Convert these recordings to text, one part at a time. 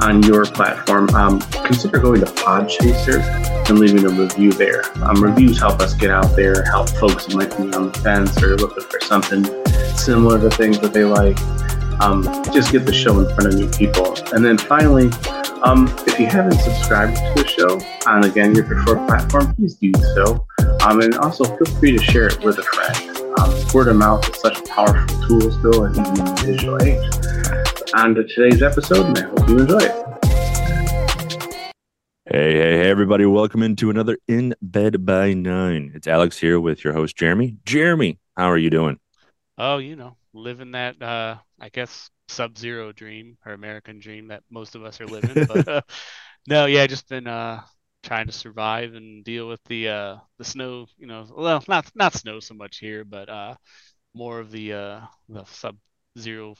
on your platform, um, consider going to Podchaser and leaving a review there. Um, reviews help us get out there, help folks who might be on the fence or looking for something similar to things that they like. Um, just get the show in front of new people. And then finally, um, if you haven't subscribed to the show on again your preferred platform, please do so. Um, and also feel free to share it with a friend. Um, word of mouth is such a powerful tool still, in the digital age. On to today's episode, and I hope you enjoy it. Hey, hey, hey, everybody. Welcome into another In Bed by Nine. It's Alex here with your host, Jeremy. Jeremy, how are you doing? Oh, you know, living that, uh, I guess, sub zero dream or American dream that most of us are living. but uh, no, yeah, just been uh, trying to survive and deal with the uh, the snow, you know, well, not not snow so much here, but uh, more of the uh, the sub zero,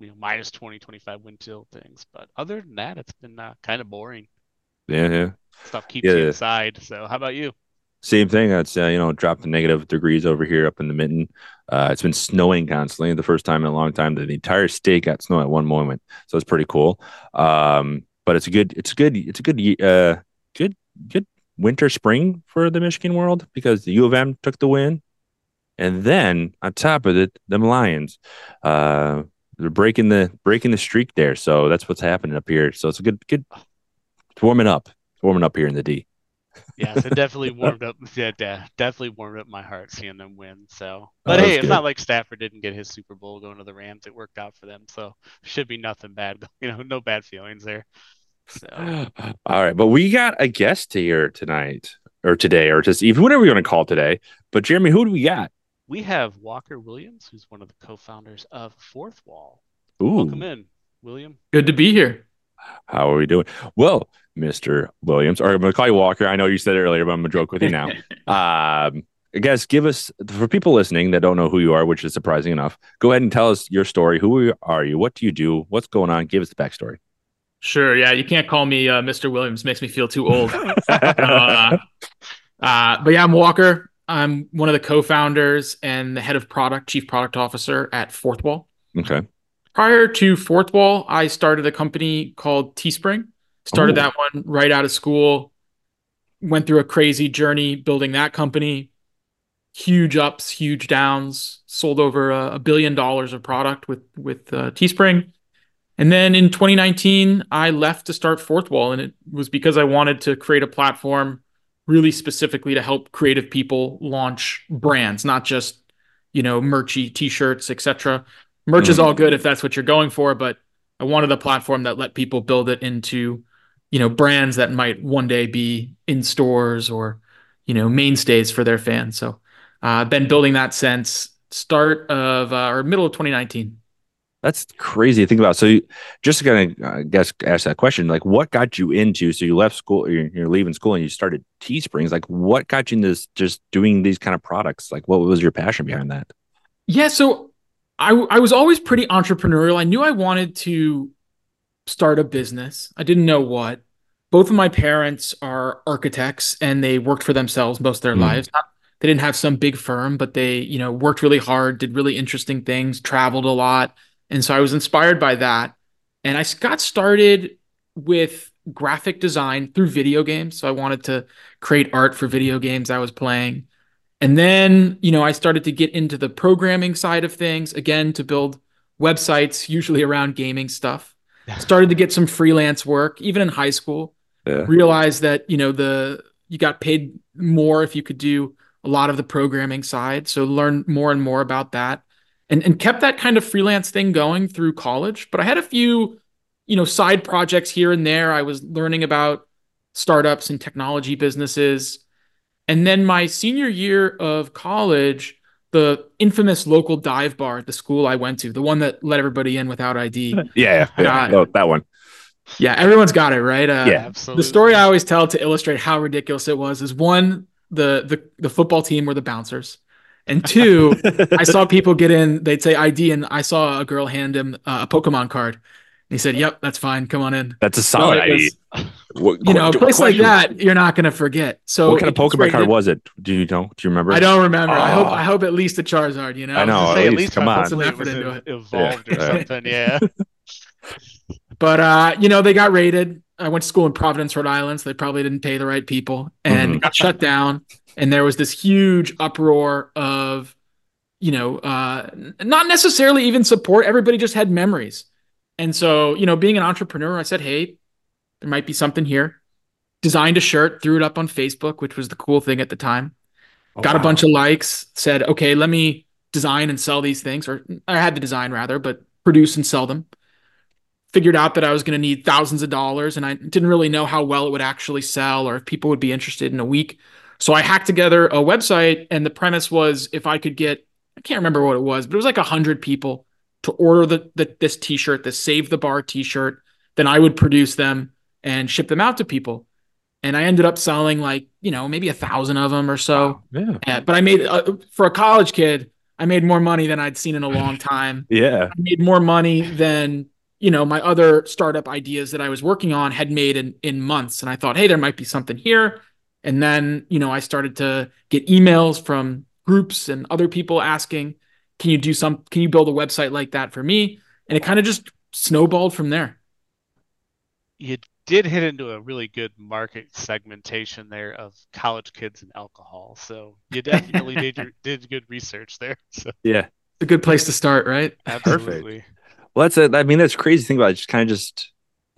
you know, minus 20, 25 wind chill things. But other than that, it's been uh, kind of boring. Yeah, yeah. Stuff keeps Yeah. you inside. So how about you? Same thing. It's uh, you know dropped to negative degrees over here up in the mitten. Uh, it's been snowing constantly. The first time in a long time that the entire state got snow at one moment, so it's pretty cool. Um, but it's a good, it's a good, it's a good, uh, good, good winter spring for the Michigan world because the U of M took the win, and then on top of it, them Lions, uh, they're breaking the breaking the streak there. So that's what's happening up here. So it's a good, good. It's warming up. It's warming up here in the D. Yes, it definitely warmed up. Yeah, definitely warmed up my heart seeing them win. So, Oh, but that's hey, it's good. not like Stafford didn't get his Super Bowl going to the Rams. It worked out for them, so should be nothing bad. You know, no bad feelings there. So, All right, but we got a guest here tonight or today or just even whatever you want to call today. But Jeremy, who do we got? We have Walker Williams, who's one of the co-founders of Fourthwall. Ooh, Welcome in, William. Good to be here. how are we doing? Well, Mister Williams, or I'm gonna call you Walker. I know you said it earlier, but I'm gonna joke with you now. um, I guess give us for people listening that don't know who you are, which is surprising enough. Go ahead and tell us your story. Who are you? What do you do? What's going on? Give us the backstory. Sure. Yeah, you can't call me uh, Mr. Williams. Makes me feel too old. uh, uh, but yeah, I'm Walker. I'm one of the co-founders and the head of product, chief product officer at Fourthwall. okay. Prior to Fourthwall, I started a company called Teespring. Started Oh. that one right out of school. Went through a crazy journey building that company. Huge ups, huge downs. Sold over a, a billion dollars of product with with uh, Teespring. And then in 2019, I left to start Fourthwall, and it was because I wanted to create a platform really specifically to help creative people launch brands, not just you know merchy t-shirts, etc. Merch is Mhm. all good if that's what you're going for, but I wanted a platform that let people build it into you know brands that might one day be in stores or you know mainstays for their fans. So uh, I've been building that since start of uh, or middle of 2019. That's crazy to think about. So, you, just to kind of, I guess, ask that question, like, what got you into? So, you left school, you're, you're leaving school, and you started Teesprings. Like, what got you into this, just doing these kind of products? Like, what was your passion behind that? Yeah, so I I was always pretty entrepreneurial. I knew I wanted to start a business. I didn't know what. Both of my parents are architects and they worked for themselves most of their Hmm. lives. Not, they didn't have some big firm, but they, you know, worked really hard, did really interesting things, traveled a lot. And so I was inspired by that. And I got started with graphic design through video games. So I wanted to create art for video games I was playing. And then, you know, I started to get into the programming side of things again to build websites, usually around gaming stuff. Started to get some freelance work, even in high school. Yeah. Realized that, you know, the you got paid more if you could do a lot of the programming side. So learned more and more about that. And and kept that kind of freelance thing going through college. But I had a few, you know, side projects here and there. I was learning about startups and technology businesses. And then my senior year of college, the infamous local dive bar at the school I went to, the one that let everybody in without ID. Yeah, yeah, yeah. Got. Oh, that one. Yeah, everyone's got it, right? Uh, Yeah. Absolutely. The story I always tell to illustrate how ridiculous it was is one, the the the football team were the bouncers. And two, I saw people get in, they'd say ID, and I saw a girl hand him uh, a Pokemon card. And he said, Yep, that's fine. Come on in. That's a solid So it ID. was- What, You know, a qu- place like that, you're not going to forget. So What kind of it was Pokemon card rated- was it? Do you know? Do you remember? I don't remember. I hope Oh. I hope at least a Charizard, you know? I know. I at say, at least, least come on. Some effort it was into it. evolved Yeah. or something. Yeah. But uh, you know, they got raided. I went to school in Providence, Rhode Island, so they probably didn't pay the right people and Mhm. got shut down. And there was this huge uproar of, you know, uh, not necessarily even support. Everybody just had memories. And so, you know, being an entrepreneur, I said, hey, there might be something here. Designed a shirt, threw it up on Facebook, which was the cool thing at the time. Oh, got a bunch of likes, said, okay, let me design and sell these things, or I had the design rather, but produce and sell them. Figured out that I was going to need thousands of dollars, and I didn't really know how well it would actually sell or if people would be interested in a week. So I hacked together a website, and the premise was if I could get, I can't remember what it was, but it was like a hundred people to order the, the this T-shirt, the Save the Bar T-shirt, then I would produce them and ship them out to people. And I ended up selling like you know maybe a thousand of them or so. Yeah. Yeah, but I made uh, for a college kid, I made more money than I'd seen in a long time. Yeah. I made more money than you know my other startup ideas that I was working on had made in in months. And I thought, hey, there might be something here. And then you know I started to get emails from groups and other people asking, can you do some? Can you build a website like that for me? And it kind of just snowballed from there. you did hit into a really good market segmentation there of college kids and alcohol. So you definitely did your, did good research there. So Yeah. It's a good place to start, right? absolutely. Well, that's a, I mean, that's crazy thing about it. Just kind of just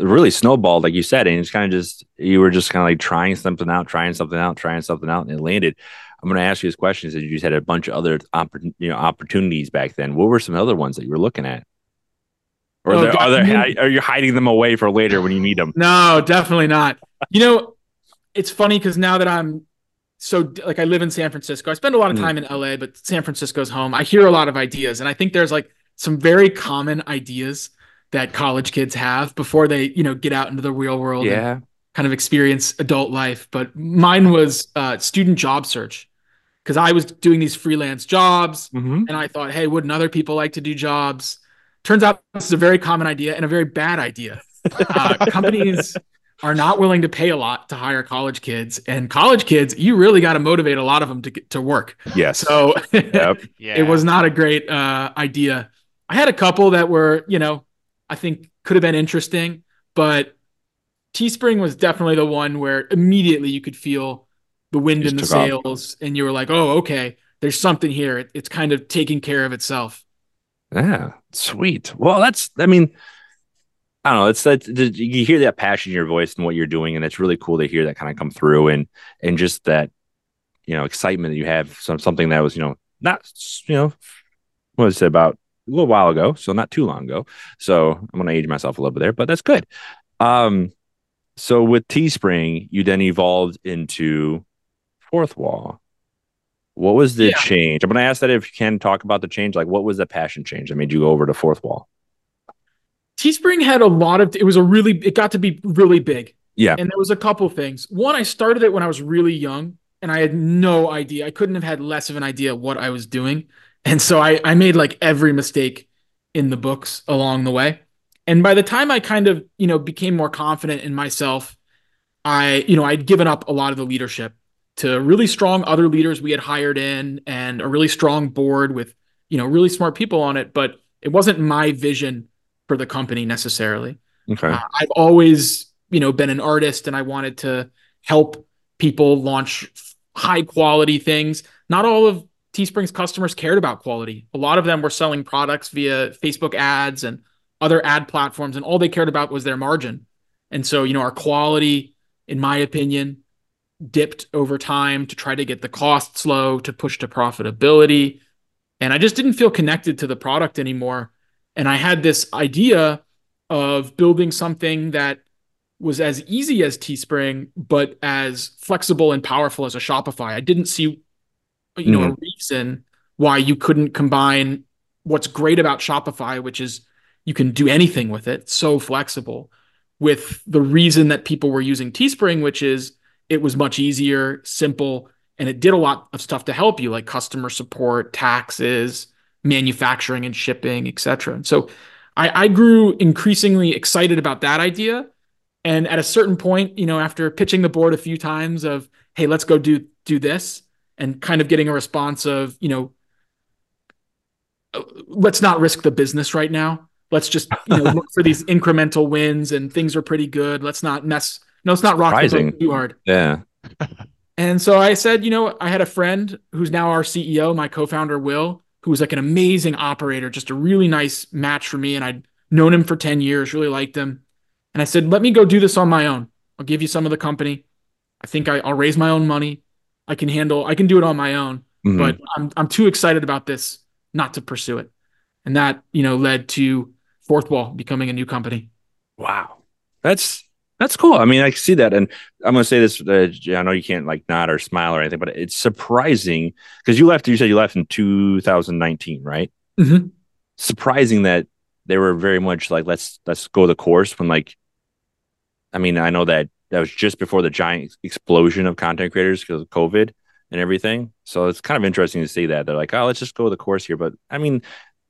really snowballed, like you said, and it's kind of just you were just kind of like trying something out, trying something out, trying something out, and it landed. I'm going to ask you this question: Is that you just had a bunch of other oppor- you know opportunities back then? What were some other ones that you were looking at? Or Oh, are, there, are, there, are you hiding them away for later when you need them? No, definitely not. You know, it's funny because now that I'm so like I live in San Francisco, I spend a lot of Mm. time in LA, but San Francisco's home. I hear a lot of ideas, and I think there's like some very common ideas that college kids have before they, you know, get out into the real world and Yeah. kind of experience adult life. But mine was uh, student job search because I was doing these freelance jobs, Mm-hmm. and I thought, hey, wouldn't other people like to do jobs? Turns out this is a very common idea and a very bad idea. Uh, companies are not willing to pay a lot to hire college kids, and college kids, you really got to motivate a lot of them to get to work. Yes. So Yep. Yeah. it was not a great uh, idea. I had a couple that were, you know, I think could have been interesting, but Teespring was definitely the one where immediately you could feel the wind in the took off. sails, and you were like, "Oh, okay, there's something here. It, it's kind of taking care of itself." Yeah, sweet. Well, that's. I mean, I don't know. It's that you hear that passion in your voice and what you're doing, and it's really cool to hear that kind of come through, and and just that, you know, excitement that you have. Some something that was, you know, not, you know, what was it about a little while ago, so not too long ago. So I'm gonna age myself a little bit there, but that's good. Um, so with Teespring, you then evolved into Fourthwall. What was the Yeah. change? I'm going to ask that if you can talk about the change. Like, what was the passion change that made you go over to Fourthwall? Teespring had a lot of. It was a really. It got to be really big. Yeah. And there was a couple things. One, I started it when I was really young, and I had no idea. I couldn't have had less of an idea what I was doing, and so I I made like every mistake in the books along the way. And by the time I kind of you know became more confident in myself, I you know I'd given up a lot of the leadership to really strong other leaders we had hired in, and a really strong board with you know really smart people on it. But it wasn't my vision for the company necessarily. Okay. Uh, I've always, you know, been an artist and I wanted to help people launch high quality things. Not all of Teespring's customers cared about quality. A lot of them were selling products via Facebook ads and other ad platforms, and all they cared about was their margin. And so, you know, our quality, in my opinion, dipped over time to try to get the costs low, to push to profitability. And I just didn't feel connected to the product anymore. And I had this idea of building something that was as easy as Teespring, but as flexible and powerful as a Shopify. I didn't see, you know, a mm-hmm. reason why you couldn't combine what's great about Shopify, which is you can do anything with it, so flexible, with the reason that people were using Teespring, which is it was much easier, simple, and it did a lot of stuff to help you, like customer support, taxes, manufacturing and shipping, etc. So I, I grew increasingly excited about that idea. And at a certain point, you know, after pitching the board a few times of, hey, let's go do do this, and kind of getting a response of, you know, uh, let's not risk the business right now. Let's just you know, look for these incremental wins and things are pretty good. Let's not mess. No, it's not rock too hard. Yeah. and so I said, you know, I had a friend who's now our CEO, my co-founder Will, who was like an amazing operator, just a really nice match for me. And I'd known him for 10 years, really liked him. And I said, let me go do this on my own. I'll give you some of the company. I think I, will raise my own money. I can handle, I can do it on my own. Mm-hmm. But I'm, I'm too excited about this not to pursue it. And that, you know, led to Fourthwall becoming a new company. Wow. That's that's cool. I mean, I see that, and I'm going to say this. Uh, I know you can't like nod or smile or anything, but it's surprising because you left. You said you left in 2019, right? Mm-hmm. Surprising that they were very much like let's let's go the course. When like, I mean, I know that that was just before the giant explosion of content creators because of COVID and everything. So it's kind of interesting to see that they're like, oh, let's just go the course here. But I mean,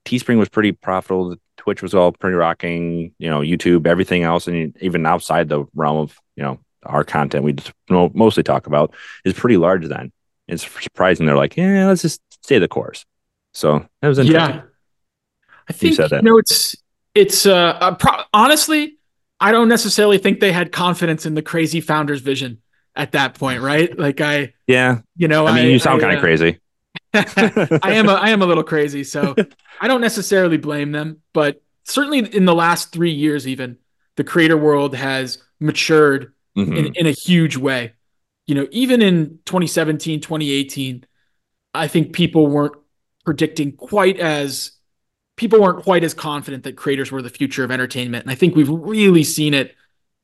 Teespring was pretty profitable. Twitch was all pretty rocking. You know, YouTube, everything else, and even outside the realm of you know our content we mostly talk about is pretty large. Then it's surprising they're like, yeah, let's just stay the course. So that was interesting. Yeah, I think you, you know it's it's uh pro- honestly, I don't necessarily think they had confidence in the crazy founder's vision at that point, right? Like I, yeah, you know, I mean, I, you sound kind of uh, crazy. I am a I am a little crazy, so I don't necessarily blame them, but certainly in the last three years, even the creator world has matured mm-hmm. in, in a huge way. You know, even in 2017, 2018, I think people weren't predicting quite as people weren't quite as confident that creators were the future of entertainment. And I think we've really seen it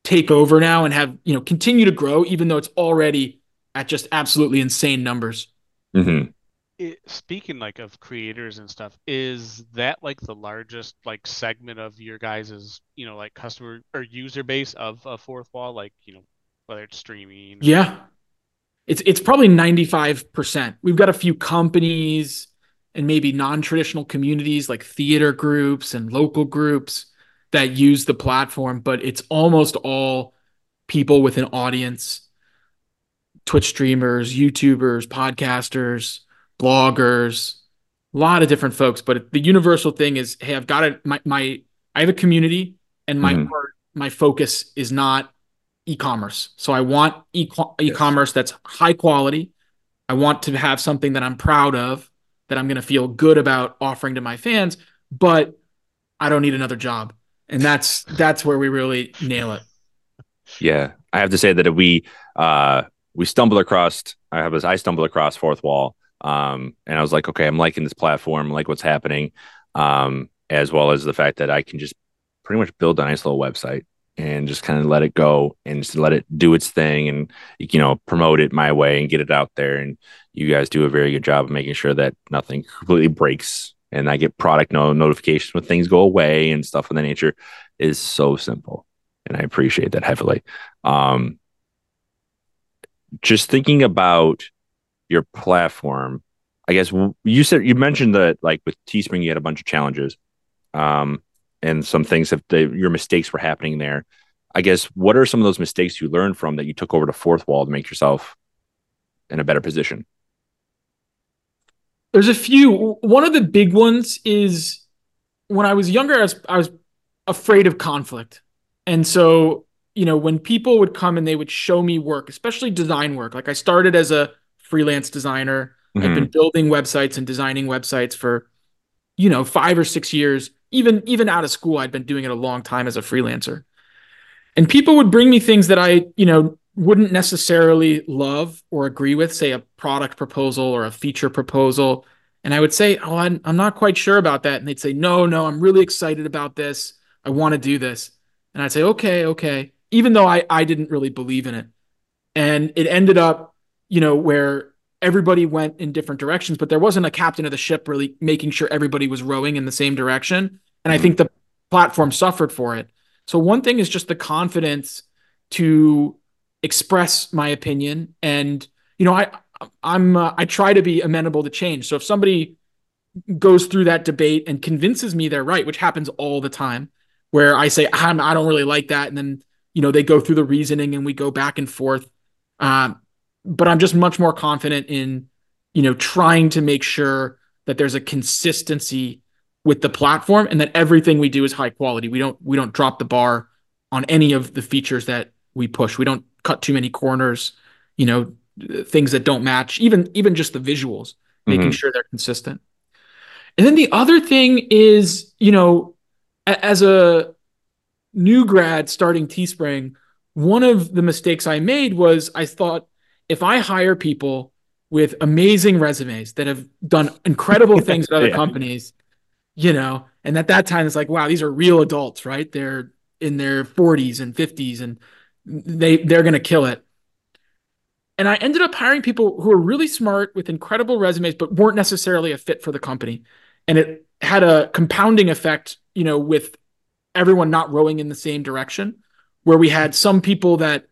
take over now and have, you know, continue to grow, even though it's already at just absolutely insane numbers. Mm-hmm it, speaking like of creators and stuff, is that like the largest like segment of your guys's you know like customer or user base of a Fourthwall? Like you know whether it's streaming. Or... Yeah, it's it's probably ninety five percent. We've got a few companies and maybe non traditional communities like theater groups and local groups that use the platform, but it's almost all people with an audience. Twitch streamers, YouTubers, podcasters, bloggers, a lot of different folks. But the universal thing is, hey, I've got it. My my I have a community, and my mm-hmm. my focus is not e-commerce. So I want e- e-commerce that's high quality. I want to have something that I'm proud of, that I'm going to feel good about offering to my fans, but I don't need another job. And that's that's where we really nail it. Yeah. I have to say that if we uh we stumbled across I have I stumbled across Fourthwall um, and I was like, okay, I'm liking this platform, like what's happening, um, as well as the fact that I can just pretty much build a nice little website and just kind of let it go and just let it do its thing and you know promote it my way and get it out there. And you guys do a very good job of making sure that nothing completely breaks. And I get product no notifications when things go away and stuff of that nature is so simple, and I appreciate that heavily. Um, just thinking about your platform, I guess you said you mentioned that like with Teespring you had a bunch of challenges, um, and some things that the, your mistakes were happening there. I guess what are some of those mistakes you learned from that you took over to Fourthwall to make yourself in a better position? There's a few. One of the big ones is when I was younger, I was, I was afraid of conflict, and so you know when people would come and they would show me work, especially design work. Like I started as a freelance designer. Mm-hmm. I've been building websites and designing websites for, you know, five or six years. Even even out of school, I'd been doing it a long time as a freelancer. And people would bring me things that I, you know, wouldn't necessarily love or agree with, say a product proposal or a feature proposal. And I would say, Oh, I'm, I'm not quite sure about that. And they'd say, No, no, I'm really excited about this. I want to do this. And I'd say, Okay, okay. Even though I, I didn't really believe in it. And it ended up you know, where everybody went in different directions, but there wasn't a captain of the ship really making sure everybody was rowing in the same direction. And I think the platform suffered for it. So one thing is just the confidence to express my opinion and you know I I'm uh, I try to be amenable to change. So if somebody goes through that debate and convinces me they're right, which happens all the time, where I say I'm, I don't really like that, and then you know they go through the reasoning and we go back and forth. Um, but I'm just much more confident in you know trying to make sure that there's a consistency with the platform and that everything we do is high quality. We don't we don't drop the bar on any of the features that we push. We don't cut too many corners, you know, things that don't match, even even just the visuals, making mm-hmm. sure they're consistent. And then the other thing is, you know, as a new grad starting Teespring, one of the mistakes I made was I thought if I hire people with amazing resumes that have done incredible things at other yeah. companies, you know, and at that time it's like, wow, these are real adults, right? They're in their 40s and 50s and they they're going to kill it. And I ended up hiring people who were really smart with incredible resumes but weren't necessarily a fit for the company and it had a compounding effect, you know, with everyone not rowing in the same direction, where we had some people that,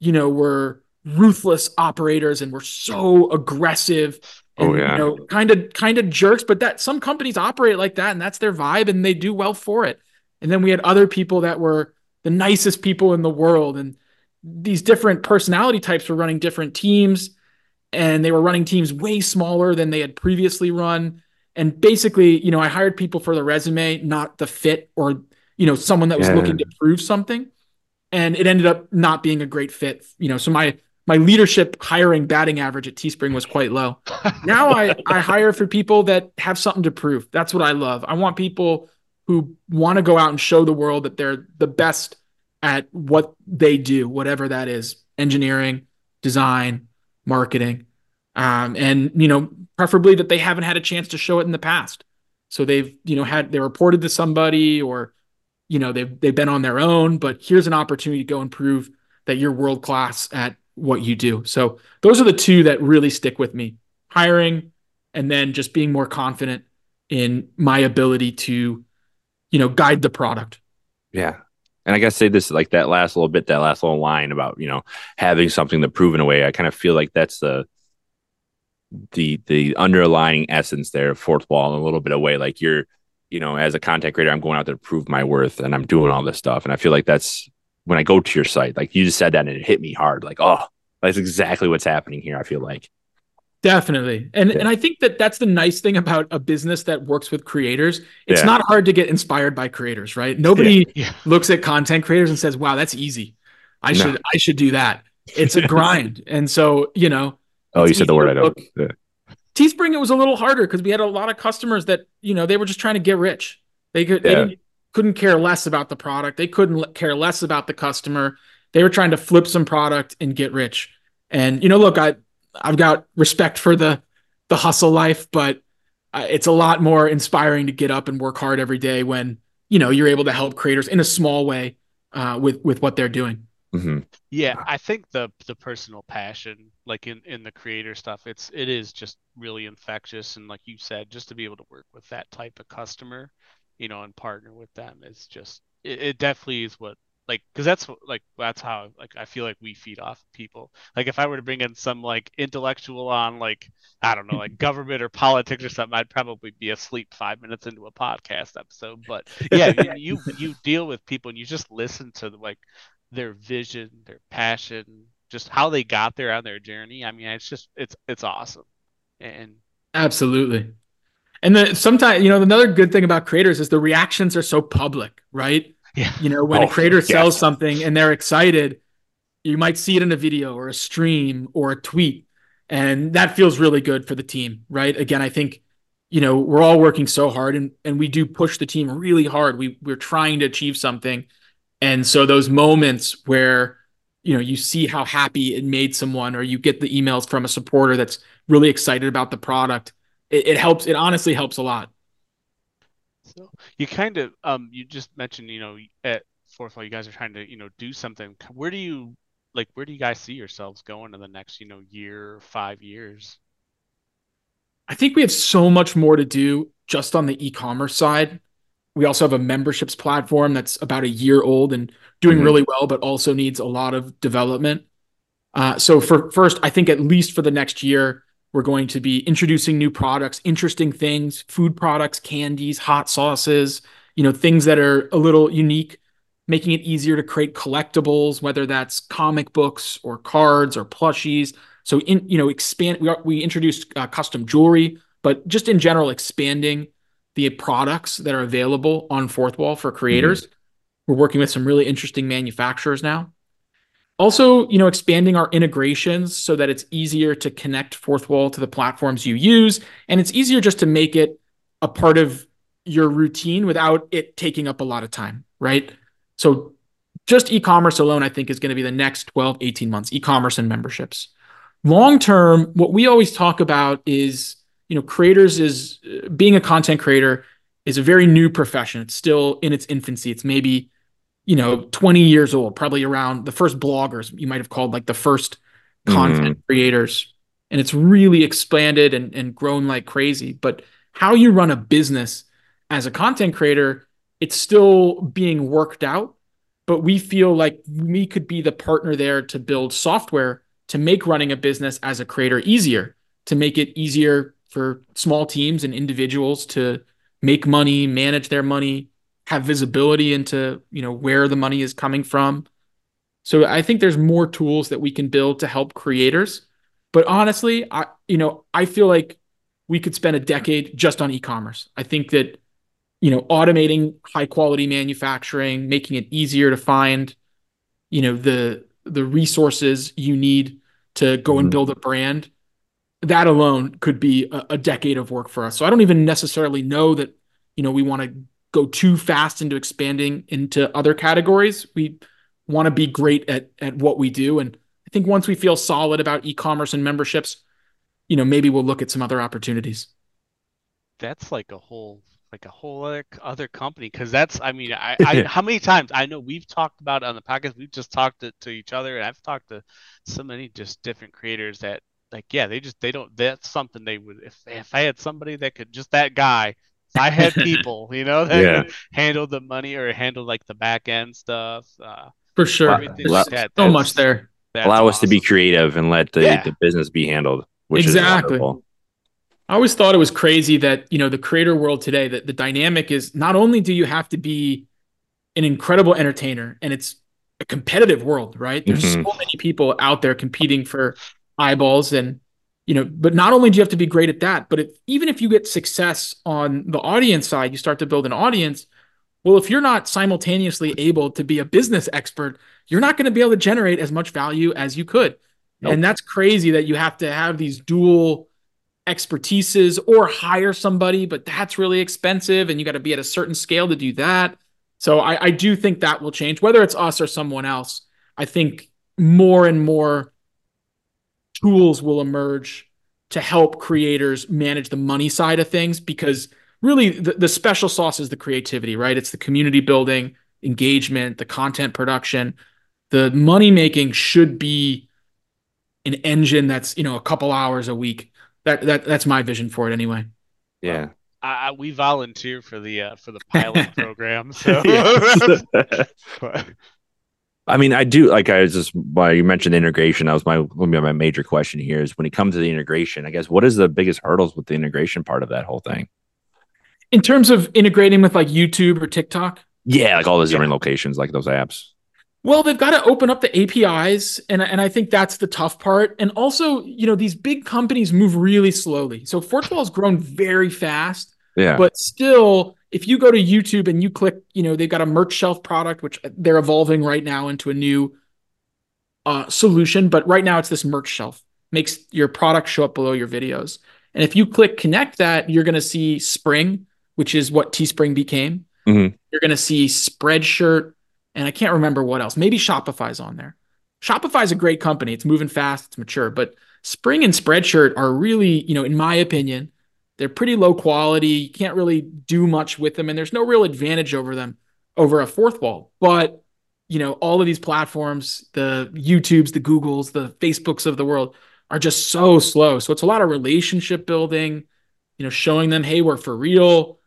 you know, were ruthless operators and were so aggressive oh, and, oh, yeah. you know, kind of kind of jerks, but that some companies operate like that and that's their vibe and they do well for it. And then we had other people that were the nicest people in the world and these different personality types were running different teams and they were running teams way smaller than they had previously run and basically, you know, I hired people for the resume, not the fit or, you know, someone that was yeah. looking to prove something. And it ended up not being a great fit. You know, so my my leadership hiring batting average at Teespring was quite low. now I, I hire for people that have something to prove. That's what I love. I want people who want to go out and show the world that they're the best at what they do, whatever that is engineering, design, marketing. Um, and, you know, preferably that they haven't had a chance to show it in the past. So they've, you know, had they reported to somebody or, you know, they've they've been on their own, but here's an opportunity to go and prove that you're world class at what you do. So those are the two that really stick with me. Hiring and then just being more confident in my ability to, you know, guide the product. Yeah. And I guess say this like that last little bit, that last little line about, you know, having something to prove in a way. I kind of feel like that's the the the underlying essence there, Fourthwall, in a little bit away. Like you're, you know, as a content creator, I'm going out there to prove my worth, and I'm doing all this stuff. And I feel like that's when I go to your site. Like you just said that, and it hit me hard. Like, oh, that's exactly what's happening here. I feel like. Definitely. And yeah. and I think that that's the nice thing about a business that works with creators. It's yeah. not hard to get inspired by creators, right? Nobody yeah. looks at content creators and says, "Wow, that's easy. I no. should I should do that." It's a grind. and so, you know, Oh, you said the word I don't. Yeah. Teespring, it was a little harder because we had a lot of customers that you know they were just trying to get rich. They could yeah. they couldn't care less about the product. They couldn't care less about the customer. They were trying to flip some product and get rich. And you know, look, I I've got respect for the the hustle life, but uh, it's a lot more inspiring to get up and work hard every day when you know you're able to help creators in a small way uh, with with what they're doing. Mm-hmm. Yeah, I think the the personal passion, like in in the creator stuff, it's it is just really infectious, and like you said, just to be able to work with that type of customer, you know, and partner with them is just it, it definitely is what like because that's like that's how like I feel like we feed off people. Like if I were to bring in some like intellectual on like I don't know like government or politics or something, I'd probably be asleep five minutes into a podcast episode. But yeah, you you deal with people and you just listen to like their vision, their passion, just how they got there on their journey. I mean, it's just it's it's awesome. And absolutely. And then sometimes, you know, another good thing about creators is the reactions are so public, right? Yeah. You know, when oh, a creator sells something and they're excited, you might see it in a video or a stream or a tweet. And that feels really good for the team, right? Again, I think, you know, we're all working so hard and, and we do push the team really hard. We we're trying to achieve something and so those moments where you know you see how happy it made someone or you get the emails from a supporter that's really excited about the product, it, it helps it honestly helps a lot. So you kind of um you just mentioned, you know, at Fourthwall you guys are trying to, you know, do something. Where do you like where do you guys see yourselves going in the next, you know, year, five years? I think we have so much more to do just on the e-commerce side we also have a memberships platform that's about a year old and doing mm-hmm. really well, but also needs a lot of development. Uh, so for first, I think at least for the next year, we're going to be introducing new products, interesting things, food products, candies, hot sauces, you know, things that are a little unique, making it easier to create collectibles, whether that's comic books or cards or plushies. So in you know, expand. We are, we introduced uh, custom jewelry, but just in general, expanding the products that are available on Fourthwall for creators. Mm-hmm. We're working with some really interesting manufacturers now. Also, you know, expanding our integrations so that it's easier to connect Fourthwall to the platforms you use, and it's easier just to make it a part of your routine without it taking up a lot of time, right? So just e-commerce alone, I think, is going to be the next 12, 18 months, e-commerce and memberships. Long term, what we always talk about is, you know, creators is being a content creator is a very new profession. It's still in its infancy. It's maybe you know 20 years old probably around the first bloggers you might have called like the first content mm. creators. And it's really expanded and, and grown like crazy. But how you run a business as a content creator it's still being worked out. But we feel like we could be the partner there to build software to make running a business as a creator easier to make it easier for small teams and individuals to make money manage their money have visibility into you know where the money is coming from. So i think there's more tools that we can build to help creators. But honestly i you know i feel like we could spend a decade just on e-commerce. I think that you know automating high quality manufacturing making it easier to find you know the the resources you need to go and mm-hmm. build a brand that alone could be a, a decade of work for us. So i don't even necessarily know that you know we want to go too fast into expanding into other categories. We want to be great at at what we do, and I think once we feel solid about e-commerce and memberships, you know, maybe we'll look at some other opportunities. That's like a whole like a whole other other company because that's I mean I, I how many times I know we've talked about on the podcast we've just talked to, to each other and I've talked to so many just different creators that like yeah they just they don't that's something they would if if I had somebody that could just that guy I had people, you know, that yeah. handled the money or handled like the back end stuff. Uh, For sure. Like that, so much there. Allow awesome. us to be creative and let the, yeah. the business be handled. exactly. I always thought it was crazy that, you know, the creator world today, that the dynamic is not only do you have to be an incredible entertainer and it's a competitive world, right? There's mm-hmm. so many people out there competing for eyeballs and you know but not only do you have to be great at that but if, even if you get success on the audience side you start to build an audience well if you're not simultaneously able to be a business expert you're not going to be able to generate as much value as you could. Nope. and that's crazy that you have to have these dual expertises or hire somebody but that's really expensive and you got to be at a certain scale to do that. So I, I do think that will change whether it's us or someone else. I think more and more tools will emerge to help creators manage the money side of things because really the, the special sauce is the creativity, right? It's the community building, engagement, the content production. The money making should be an engine that's, you know, a couple hours a week. That that that's my vision for it anyway. Yeah. I, we volunteer for the uh, for the pilot program. So I mean, I do like I was just why you mentioned integration. That was my my major question here is when it comes to the integration. I guess what is the biggest hurdles with the integration part of that whole thing? In terms of integrating with like YouTube or TikTok. Yeah, like all those different locations, like those apps. Well, they've got to open up the APIs, and and I think that's the tough part. And also, you know, these big companies move really slowly. So Fourthwall has grown very fast. Yeah. But still, if you go to YouTube and you click, you know, they've got a merch shelf product, which they're evolving right now into a new uh, solution. But right now it's this merch shelf, makes your product show up below your videos. And if you click connect that, you're going to see Spring, which is what Teespring became. Mm-hmm. You're going to see Spreadshirt, and I can't remember what else. Maybe Shopify's on there. Shopify's a great company. It's moving fast, it's mature, but Spring and Spreadshirt are really, you know, in my opinion, they're pretty low quality. You can't really do much with them, and there's no real advantage over them over a Fourthwall. But you know, all of these platforms, the YouTubes, the Googles, the Facebooks of the world are just so slow. So it's a lot of relationship building, you know, showing them, hey, we're for real.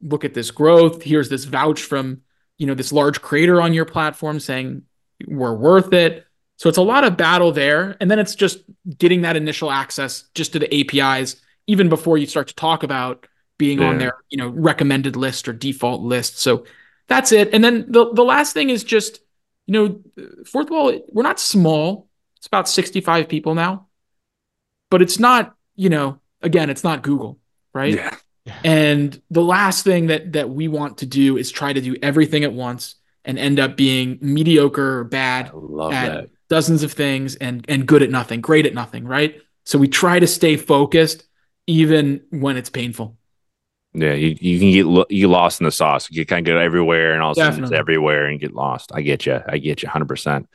Look at this growth. Here's this vouch from, you know, this large creator on your platform saying we're worth it. So it's a lot of battle there. And then it's just getting that initial access just to the APIs, even before you start to talk about being Yeah. on their, you know, recommended list or default list. So that's it. And then the, the last thing is just, you know, Fourthwall, we're not small. It's about 65 people now. But it's not, you know, again, it's not Google, right? Yeah. And the last thing that that we want to do is try to do everything at once and end up being mediocre or bad at that. dozens of things and and good at nothing, great at nothing, right? So we try to stay focused even when it's painful. Yeah, you, you can get lo- you lost in the sauce. You kind of get everywhere, and all of a sudden it's everywhere, and get lost. I get you. I get you, hundred percent.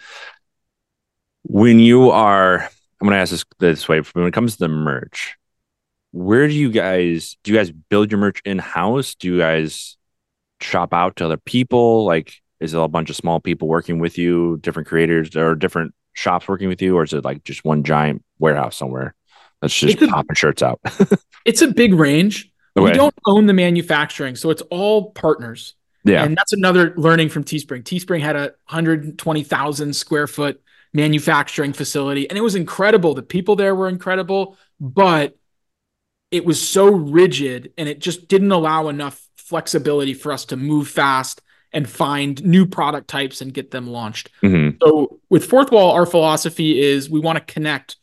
When you are, I'm going to ask this this way: when it comes to the merch, where do you guys do you guys build your merch in house? Do you guys shop out to other people? Like, is it a bunch of small people working with you, different creators or different shops working with you, or is it like just one giant warehouse somewhere that's just It's a- popping shirts out? It's a big range. We don't own the manufacturing, so it's all partners. yeah, And that's another learning from Teespring. Teespring had a 120,000 square foot manufacturing facility, and it was incredible. The people there were incredible, but it was so rigid and it just didn't allow enough flexibility for us to move fast and find new product types and get them launched. Mhm. So with Fourthwall, our philosophy is we want to connect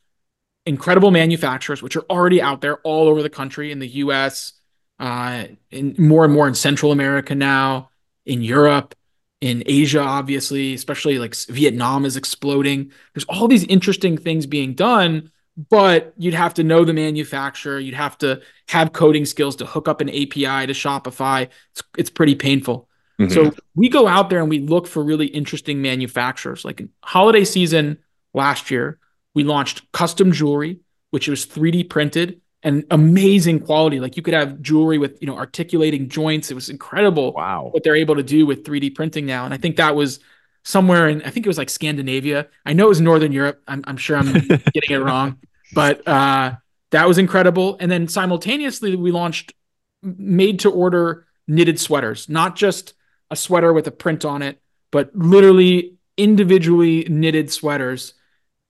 incredible manufacturers, which are already out there all over the country in the US, uh, in more and more in Central America now, in Europe, in Asia, obviously, especially like Vietnam is exploding. There's all these interesting things being done, but you'd have to know the manufacturer. You'd have to have coding skills to hook up an API to Shopify. It's, it's pretty painful. Mhm. So we go out there and we look for really interesting manufacturers. Like in holiday season last year, we launched custom jewelry, which was 3D printed and amazing quality. Like you could have jewelry with, you know, articulating joints. It was incredible wow. what they're able to do with 3D printing now. And I think that was somewhere in, I think it was like Scandinavia. I know it was Northern Europe. I'm, I'm sure I'm getting it wrong, but uh, that was incredible. And then simultaneously, we launched made to order knitted sweaters, not just a sweater with a print on it, but literally individually knitted sweaters.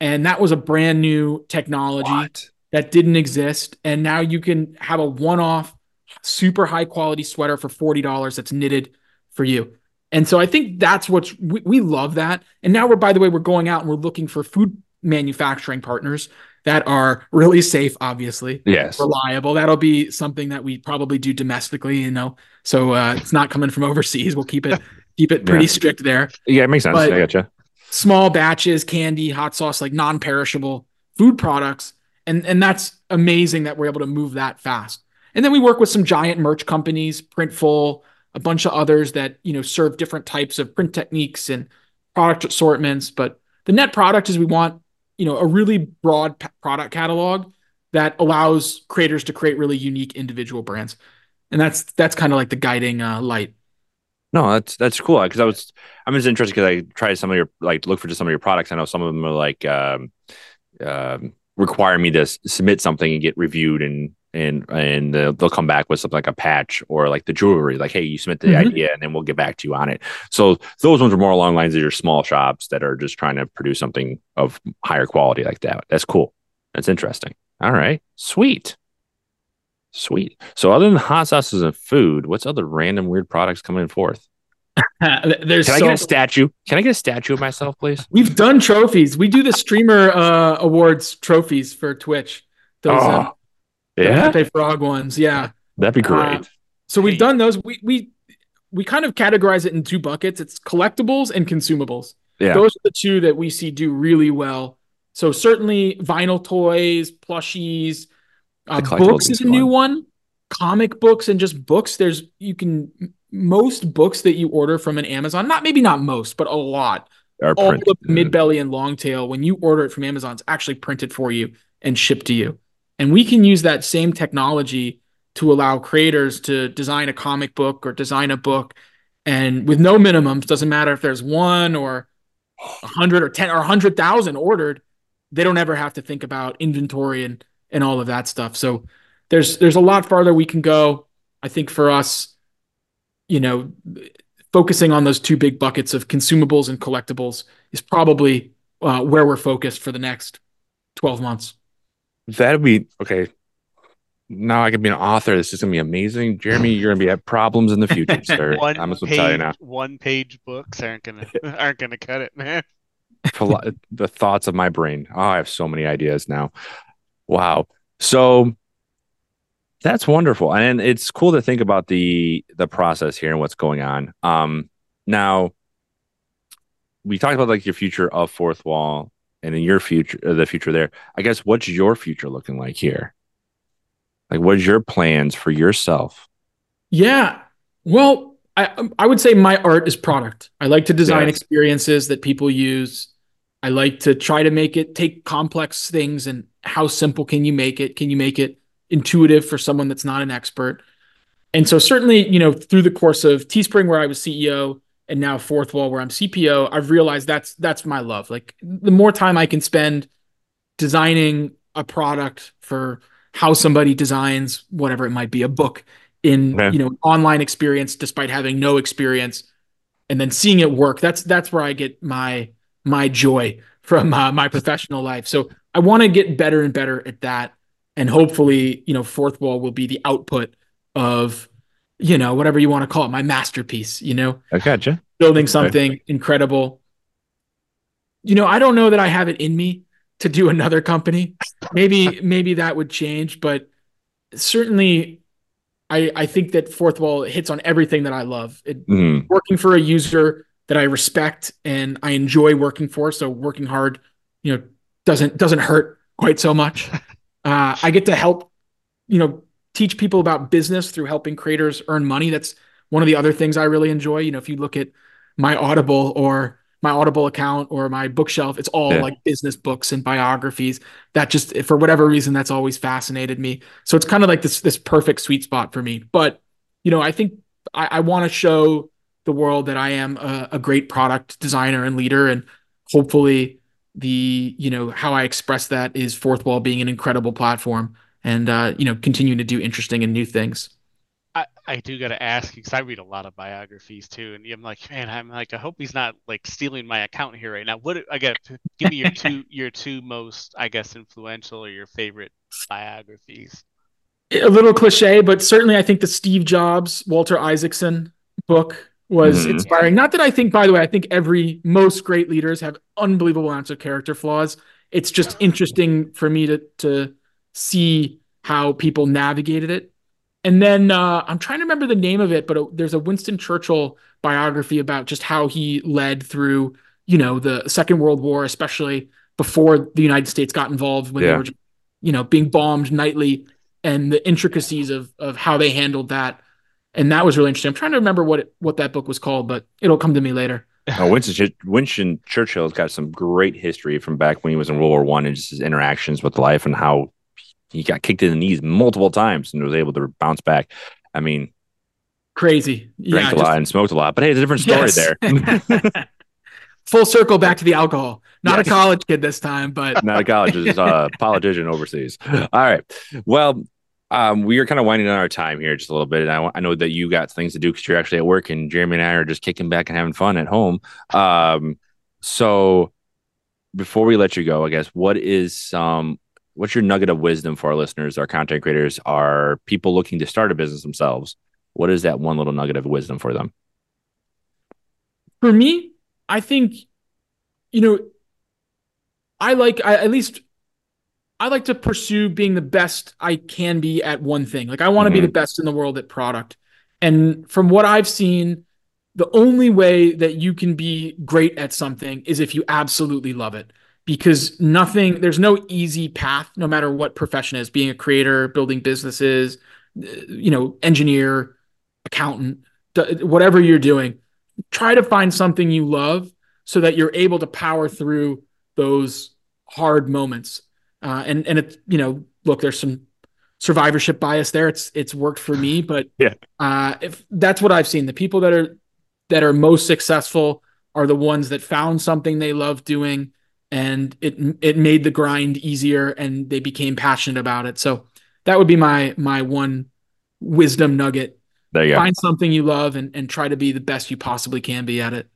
And that was a brand new technology What? that didn't exist. And now you can have a one off, super high quality sweater for $40 that's knitted for you. And so I think that's what's, we, we love that. And now we're, by the way, we're going out and we're looking for food manufacturing partners that are really safe, obviously, Yes. reliable. That'll be something that we probably do domestically, you know. So uh, it's not coming from overseas. We'll keep it, keep it pretty Yeah. strict there Yeah, it makes sense. But- I gotcha. Small batches, candy, hot sauce, like non-perishable food products. And and that's amazing that we're able to move that fast. And then we work with some giant merch companies, Printful, a bunch of others that, you know, serve different types of print techniques and product assortments, but the net product is we want, you know, a really broad p- product catalog that allows creators to create really unique individual brands. And that's that's kind of like the guiding uh, light. No, that's that's cool. Because I was, I'm just interested because I tried some of your like look for just some of your products. I know some of them are like um, um, require me to s- submit something and get reviewed, and and and uh, they'll come back with something like a patch or like the jewelry. Like, hey, you submit the Mhm. idea, and then we'll get back to you on it. So those ones are more along the lines of your small shops that are just trying to produce something of higher quality like that. That's cool. That's interesting. All right, sweet. Sweet. So, other than hot sauces and food, what's other random weird products coming forth? There's Can I so get a statue? Can I get a statue of myself, please? We've done trophies. We do the streamer uh, awards trophies for Twitch. Those uh, oh, the yeah, Pepe Frog ones. Yeah. that'd be great. Uh, So we've done those. We we we kind of categorize it in two buckets. It's collectibles and consumables. yeah, Those are the two that we see do really well. So certainly vinyl toys, plushies, uh, books is a new fun. one. Comic books and just books. There's you can most books that you order from an Amazon, not maybe not most, but a lot Our all print- the mid belly and long tail, when you order it from Amazon, it's actually printed for you and shipped to you. And we can use that same technology to allow creators to design a comic book or design a book and with no minimums, doesn't matter if there's one or a hundred or 10 or a hundred thousand ordered, they don't ever have to think about inventory and, and all of that stuff. So there's, there's a lot farther we can go. I think for us, you know, focusing on those two big buckets of consumables and collectibles is probably uh, where we're focused for the next 12 months. That'd be okay. Now I can be an author. This is gonna be amazing, Jeremy. You're gonna be at problems in the future, sir. one I'm just page, gonna tell you now. one page books aren't gonna aren't gonna cut it, man. The thoughts of my brain. Oh, I have so many ideas now. Wow. So that's wonderful, and it's cool to think about the the process here and what's going on. Um, now we talked about like your future of Fourthwall and in your future, the future there. I guess what's your future looking like here? Like, what is your plans for yourself? Yeah. Well, I I would say my art is product. I like to design Yeah. experiences that people use. I like to try to make it take complex things and how simple can you make it? Can you make it intuitive for someone that's not an expert? And so certainly, you know, through the course of Teespring where I was CEO and now Fourthwall where I'm CPO, I've realized that's that's my love. Like the more time I can spend designing a product for how somebody designs whatever it might be, a book in you know online experience despite having no experience and then seeing it work that's that's where i get my my joy from uh, my professional life. So i want to get better and better at that. And hopefully you know Fourthwall will be the output of you know whatever you want to call it my masterpiece you know? I gotcha. building something incredible. You know i don't know that i have it in me to do another company. Maybe maybe that would change but certainly i i think that Fourthwall hits on everything that i love. It, Mhm. working for a user that i respect and i enjoy working for. So working hard you know doesn't doesn't hurt quite so much. Uh, i get to help you know teach people about business through helping creators earn money. That's one of the other things i really enjoy. You know if you look at my audible or my audible account or my bookshelf it's all Yeah. like business books and biographies. That just for whatever reason that's always fascinated me. So it's kind of like this this perfect sweet spot for me. But you know i think i, I want to show the world that i am a, a great product designer and leader and hopefully the you know how i express that is Fourthwall being an incredible platform and uh you know continuing to do interesting and new things I, I do gotta ask because I read a lot of biographies too, and I'm like, man, I'm like, I hope he's not like stealing my account here right now. What I got? Give me your two your two most, I guess, influential or your favorite biographies. a little cliche, but certainly I think the Steve Jobs, Walter Isaacson book was Mhm. inspiring. Not that I think, by the way, I think every most great leaders have unbelievable amounts of character flaws. It's just interesting for me to to see how people navigated it. And then uh, I'm trying to remember the name of it, but uh there's a Winston Churchill biography about just how he led through, you know, the Second World War, especially before the United States got involved when they were, you know, being bombed nightly and the intricacies of of how they handled that. And that was really interesting. I'm trying to remember what it, what that book was called, but it'll come to me later. Oh, Winston, Winston Churchill's got some great history from back when he was in World War One and just his interactions with life and how he got kicked in the knees multiple times and was able to bounce back. I mean, Crazy. drank a just- lot and smoked a lot, but hey, it's a different story Yes. there. Full circle back to the alcohol. Not Yes. a college kid this time, but Not a college, just a uh, politician overseas. All right. Well, um, we are kind of winding down our time here just a little bit. And I, I know that you got things to do because you're actually at work, and Jeremy and I are just kicking back and having fun at home. Um, so before we let you go, I guess what is um what's your nugget of wisdom for our listeners, our content creators, our people looking to start a business themselves? What is that one little nugget of wisdom for them? for me, I think, you know, I like I, at least I like to pursue being the best I can be at one thing. Like I want to be Mhm. the best in the world at product. And from what I've seen, the only way that you can be great at something is if you absolutely love it. Because nothing, there's no easy path, no matter what profession is, being a creator, building businesses, uh, you know, engineer, accountant, whatever you're doing try to find something you love so that you're able to power through those hard moments. Uh, and and it's you know look, there's some survivorship bias there. It's it's worked for me, but Yeah. uh, if that's what I've seen, the people that are that are most successful are the ones that found something they love doing and it it made the grind easier and they became passionate about it. So that would be my my one wisdom nugget There you go. find something you love and, and try to be the best you possibly can be at it.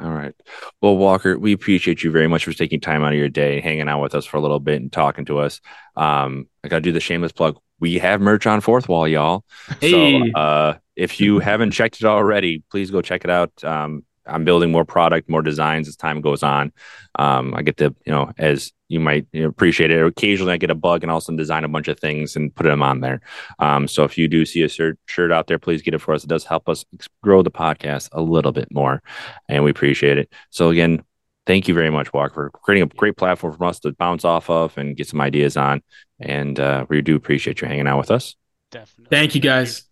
All right. Well, Walker, we appreciate you very much for taking time out of your day, hanging out with us for a little bit and talking to us. Um, I got to do the shameless plug. We have merch on Fourthwall, y'all. Hey. So uh, if you haven't checked it already, please go check it out. Um, I'm building more product, more designs as time goes on. Um, I get to, you know, as you might appreciate it. Occasionally, I get a bug and also design a bunch of things and put them on there. Um, so if you do see a shirt, shirt out there, please get it for us. It does help us grow the podcast a little bit more, and we appreciate it. So again, thank you very much, Walker, for creating a great platform for us to bounce off of and get some ideas on. And uh, we do appreciate you hanging out with us. Definitely. Thank you guys.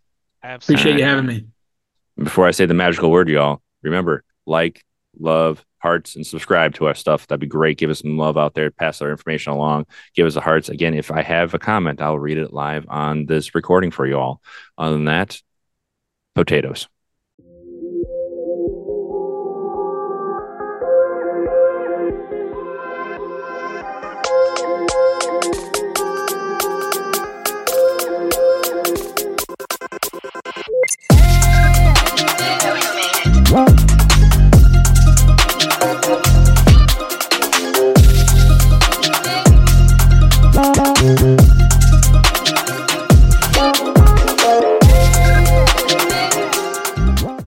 Absolutely. Appreciate you having me. Before I say the magical word, y'all, remember like, love, hearts, and subscribe to our stuff. That'd be great. Give us some love out there. Pass our information along. Give us the hearts. Again, if I have a comment, I'll read it live on this recording for you all. Other than that, potatoes.